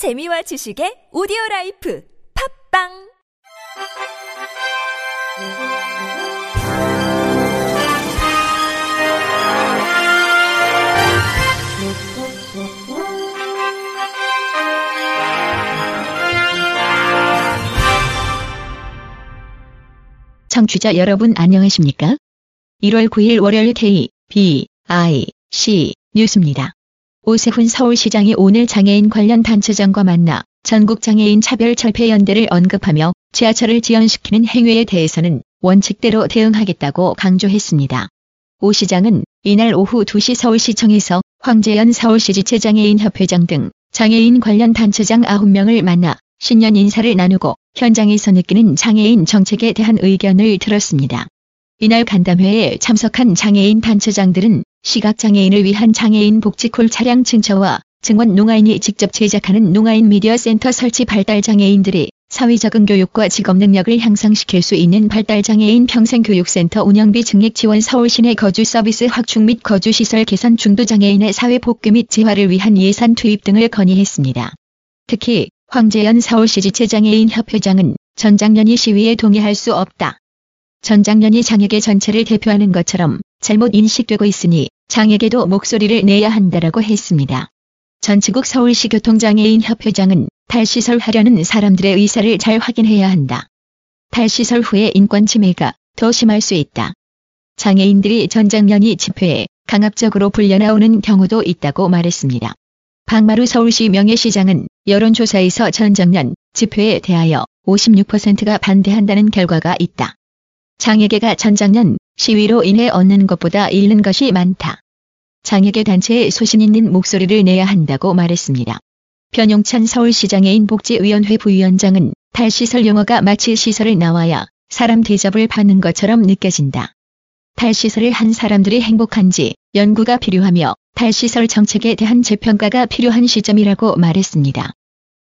재미와 지식의 오디오 라이프 팝빵 청취자 여러분 안녕하십니까? 1월 9일 월요일 K, B, I, C 뉴스입니다. 오세훈 서울시장이 오늘 장애인 관련 단체장과 만나 전국장애인 차별철폐연대를 언급하며 지하철을 지연시키는 행위에 대해서는 원칙대로 대응하겠다고 강조했습니다. 오 시장은 이날 오후 2시 서울시청에서 황재현 서울시 지체장애인협회장 등 장애인 관련 단체장 9명을 만나 신년 인사를 나누고 현장에서 느끼는 장애인 정책에 대한 의견을 들었습니다. 이날 간담회에 참석한 장애인 단체장들은 시각장애인을 위한 장애인 복지콜 차량 증차와 증원 농아인이 직접 제작하는 농아인 미디어 센터 설치 발달 장애인들이 사회적응 교육과 직업 능력을 향상시킬 수 있는 발달 장애인 평생교육센터 운영비 증액 지원 서울시내 거주 서비스 확충 및 거주 시설 개선 중도 장애인의 사회 복귀 및 재활을 위한 예산 투입 등을 건의했습니다. 특히 황재현 서울시 지체장애인 협회장은 전장년이 시위에 동의할 수 없다. 전장년이 장애계 전체를 대표하는 것처럼 잘못 인식되고 있으니 장애계도 목소리를 내야 한다라고 했습니다. 전치국 서울시 교통장애인 협회장은 탈시설 하려는 사람들의 의사를 잘 확인해야 한다. 탈시설 후에 인권 침해가 더 심할 수 있다. 장애인들이 전장년이 집회에 강압적으로 불려나오는 경우도 있다고 말했습니다. 박마루 서울시 명예시장은 여론조사에서 전장년 집회에 대하여 56%가 반대한다는 결과가 있다. 장애계가 전장년 시위로 인해 얻는 것보다 잃는 것이 많다. 장애계 단체에 소신 있는 목소리를 내야 한다고 말했습니다. 변용찬 서울시장애인 복지위원회 부위원장은 탈시설 용어가 마치 시설을 나와야 사람 대접을 받는 것처럼 느껴진다. 탈시설을 한 사람들이 행복한지 연구가 필요하며 탈시설 정책에 대한 재평가가 필요한 시점이라고 말했습니다.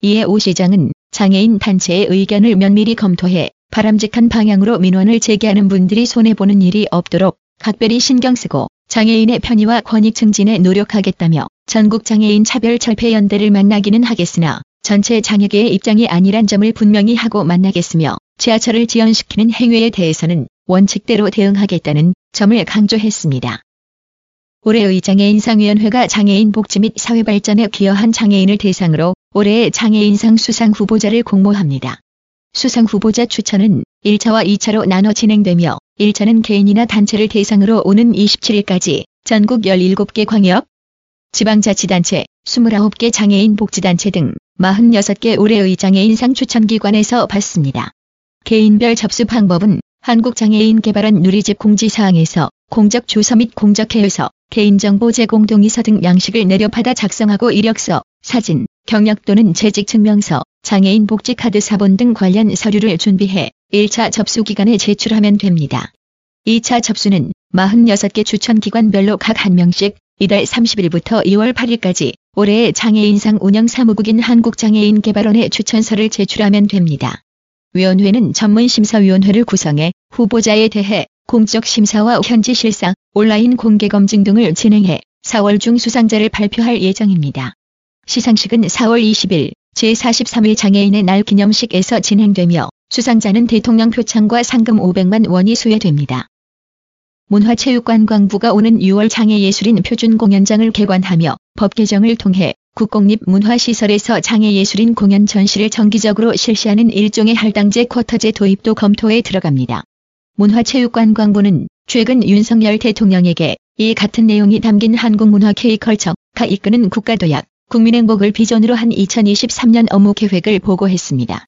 이에 오 시장은 장애인 단체의 의견을 면밀히 검토해 바람직한 방향으로 민원을 제기하는 분들이 손해보는 일이 없도록 각별히 신경 쓰고 장애인의 편의와 권익 증진에 노력하겠다며 전국 장애인 차별 철폐 연대를 만나기는 하겠으나 전체 장애계의 입장이 아니란 점을 분명히 하고 만나겠으며 지하철을 지연시키는 행위에 대해서는 원칙대로 대응하겠다는 점을 강조했습니다. 올해의 장애인상위원회가 장애인 복지 및 사회 발전에 기여한 장애인을 대상으로 올해의 장애인상 수상 후보자를 공모합니다. 수상 후보자 추천은 1차와 2차로 나눠 진행되며 1차는 개인이나 단체를 대상으로 오는 27일까지 전국 17개 광역, 지방자치단체, 29개 장애인 복지단체 등 46개 올해의 장애인상 추천기관에서 받습니다. 개인별 접수 방법은 한국장애인개발원 누리집 공지사항에서 공적 주소 및 공적 회의서, 개인정보 제공 동의서 등 양식을 내려받아 작성하고 이력서, 사진, 경력 또는 재직증명서, 장애인 복지 카드 사본 등 관련 서류를 준비해 1차 접수 기간에 제출하면 됩니다. 2차 접수는 46개 추천 기관별로 각한 명씩 이달 30일부터 2월 8일까지 올해의 장애인상 운영 사무국인 한국장애인개발원에 추천서를 제출하면 됩니다. 위원회는 전문심사위원회를 구성해 후보자에 대해 공적 심사와 현지 실상, 온라인 공개 검증 등을 진행해 4월 중 수상자를 발표할 예정입니다. 시상식은 4월 20일 제43회 장애인의 날 기념식에서 진행되며 수상자는 대통령 표창과 상금 500만 원이 수여됩니다. 문화체육관광부가 오는 6월 장애예술인 표준 공연장을 개관하며 법 개정을 통해 국공립 문화시설에서 장애예술인 공연 전시를 정기적으로 실시하는 일종의 할당제 쿼터제 도입도 검토에 들어갑니다. 문화체육관광부는 최근 윤석열 대통령에게 이 같은 내용이 담긴 한국문화 K컬처가 이끄는 국가도약, 국민행복을 비전으로 한 2023년 업무 계획을 보고했습니다.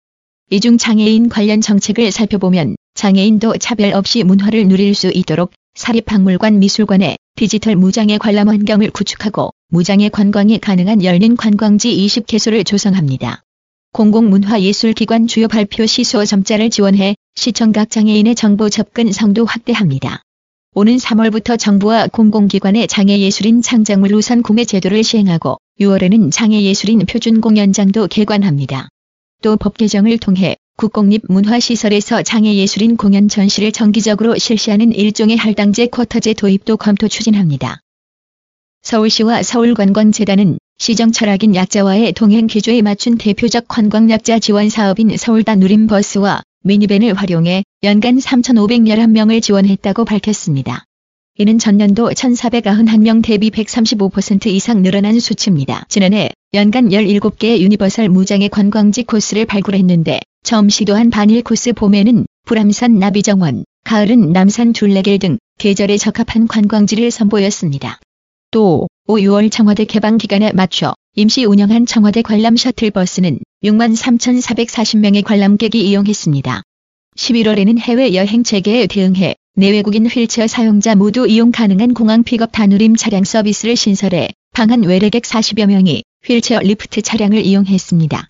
이중 장애인 관련 정책을 살펴보면 장애인도 차별 없이 문화를 누릴 수 있도록 사립박물관 미술관에 디지털 무장애 관람 환경을 구축하고 무장애 관광이 가능한 열린 관광지 20개소를 조성합니다. 공공문화예술기관 주요 발표 시소 점자를 지원해 시청각 장애인의 정보 접근 성도 확대합니다. 오는 3월부터 정부와 공공기관의 장애예술인 창작물 우선 구매 제도를 시행하고 6월에는 장애예술인 표준공연장도 개관합니다. 또 법 개정을 통해 국공립문화시설에서 장애예술인 공연 전시를 정기적으로 실시하는 일종의 할당제 쿼터제 도입도 검토 추진합니다. 서울시와 서울관광재단은 시정 철학인 약자와의 동행 기조에 맞춘 대표적 관광약자 지원 사업인 서울다누림버스와 미니밴을 활용해 연간 3,511명을 지원했다고 밝혔습니다. 이는 전년도 1,491명 대비 135% 이상 늘어난 수치입니다. 지난해 연간 17개의 universal 무장애 관광지 코스를 발굴했는데 처음 시도한 반일 코스 봄에는 불암산 나비정원, 가을은 남산 둘레길 등 계절에 적합한 관광지를 선보였습니다. 또 5, 6월 청와대 개방 기간에 맞춰 임시 운영한 청와대 관람 셔틀버스는 6만 3,440명의 관람객이 이용했습니다. 11월에는 해외 여행 재개에 대응해 내외국인 휠체어 사용자 모두 이용 가능한 공항 픽업 다누림 차량 서비스를 신설해 방한 외래객 40여 명이 휠체어 리프트 차량을 이용했습니다.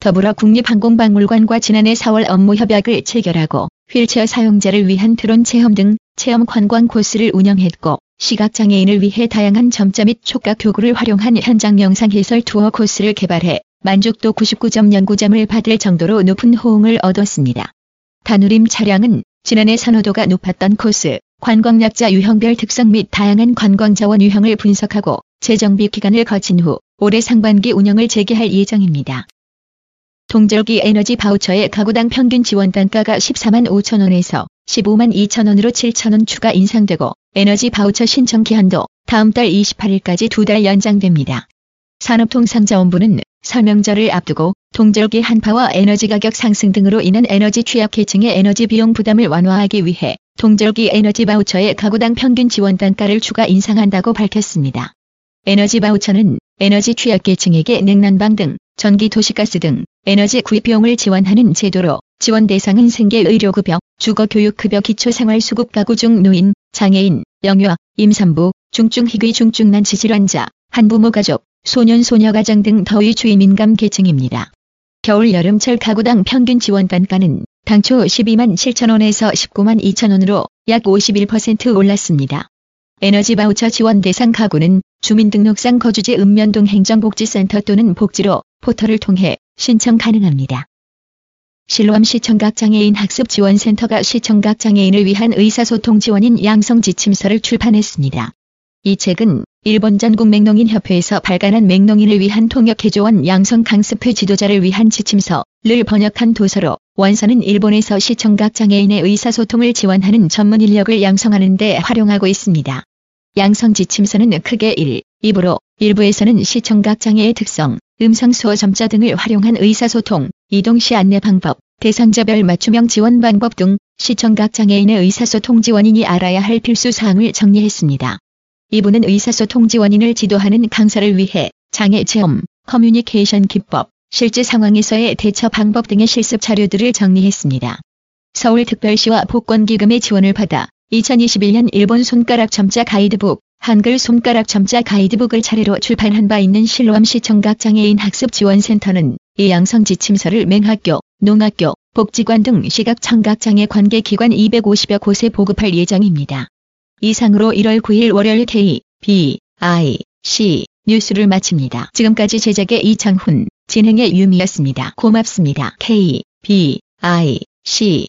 더불어 국립항공박물관과 지난해 4월 업무 협약을 체결하고 휠체어 사용자를 위한 드론 체험 등 체험 관광 코스를 운영했고 시각장애인을 위해 다양한 점자 및 촉각 교구를 활용한 현장 영상 해설 투어 코스를 개발해 만족도 99점 연구점을 받을 정도로 높은 호응을 얻었습니다. 다누림 차량은 지난해 선호도가 높았던 코스, 관광약자 유형별 특성 및 다양한 관광자원 유형을 분석하고 재정비 기간을 거친 후 올해 상반기 운영을 재개할 예정입니다. 동절기 에너지 바우처의 가구당 평균 지원 단가가 14만 5천 원에서 15만 2천 원으로 7천 원 추가 인상되고 에너지 바우처 신청 기한도 다음 달 28일까지 두 달 연장됩니다. 산업통상자원부는 설명절을 앞두고 동절기 한파와 에너지 가격 상승 등으로 인한 에너지 취약 계층의 에너지 비용 부담을 완화하기 위해 동절기 에너지 바우처의 가구당 평균 지원 단가를 추가 인상한다고 밝혔습니다. 에너지 바우처는 에너지 취약계층에게 냉난방 등 전기 도시가스 등 에너지 구입 비용을 지원하는 제도로 지원 대상은 생계 의료급여, 주거교육급여 기초생활수급 가구 중 노인, 장애인, 영유아, 임산부, 중증희귀 중증난치 질환자, 한부모 가족, 소년 소녀가정 등 더위 주의 민감 계층입니다. 겨울 여름철 가구당 평균 지원 단가는 당초 12만 7천원에서 19만 2천원으로 약 51% 올랐습니다. 에너지 바우처 지원 대상 가구는 주민등록상 거주지 읍면동 행정복지센터 또는 복지로 포털을 통해 신청 가능합니다. 실로암 시청각 장애인 학습 지원센터가 시청각 장애인을 위한 의사소통 지원인 양성 지침서를 출판했습니다. 이 책은 일본 전국 맥농인 협회에서 발간한 맥농인을 위한 통역 해조원 양성 강습회 지도자를 위한 지침서를 번역한 도서로 원서는 일본에서 시청각 장애인의 의사소통을 지원하는 전문 인력을 양성하는 데 활용하고 있습니다. 양성 지침서는 크게 1, 2부로 일부에서는 시청각 장애의 특성, 음성 수어 점자 등을 활용한 의사소통, 이동 시 안내 방법, 대상자별 맞춤형 지원 방법 등 시청각 장애인의 의사소통 지원인이 알아야 할 필수 사항을 정리했습니다. 2부는 의사소통 지 원인을 지도하는 강사를 위해 장애 체험, 커뮤니케이션 기법, 실제 상황에서의 대처 방법 등의 실습 자료들을 정리했습니다. 서울특별시와 복권기금의 지원을 받아 2021년 일본 손가락 점자 가이드북, 한글 손가락 점자 가이드북을 차례로 출판한 바 있는 실로암시 청각장애인 학습지원센터는 이 양성 지침서를 맹학교, 농학교, 복지관 등 시각 청각장애 관계 기관 250여 곳에 보급할 예정입니다. 이상으로 1월 9일 월요일 K, B, I, C 뉴스를 마칩니다. 지금까지 제작의 이창훈, 진행의 유미였습니다. 고맙습니다. K, B, I, C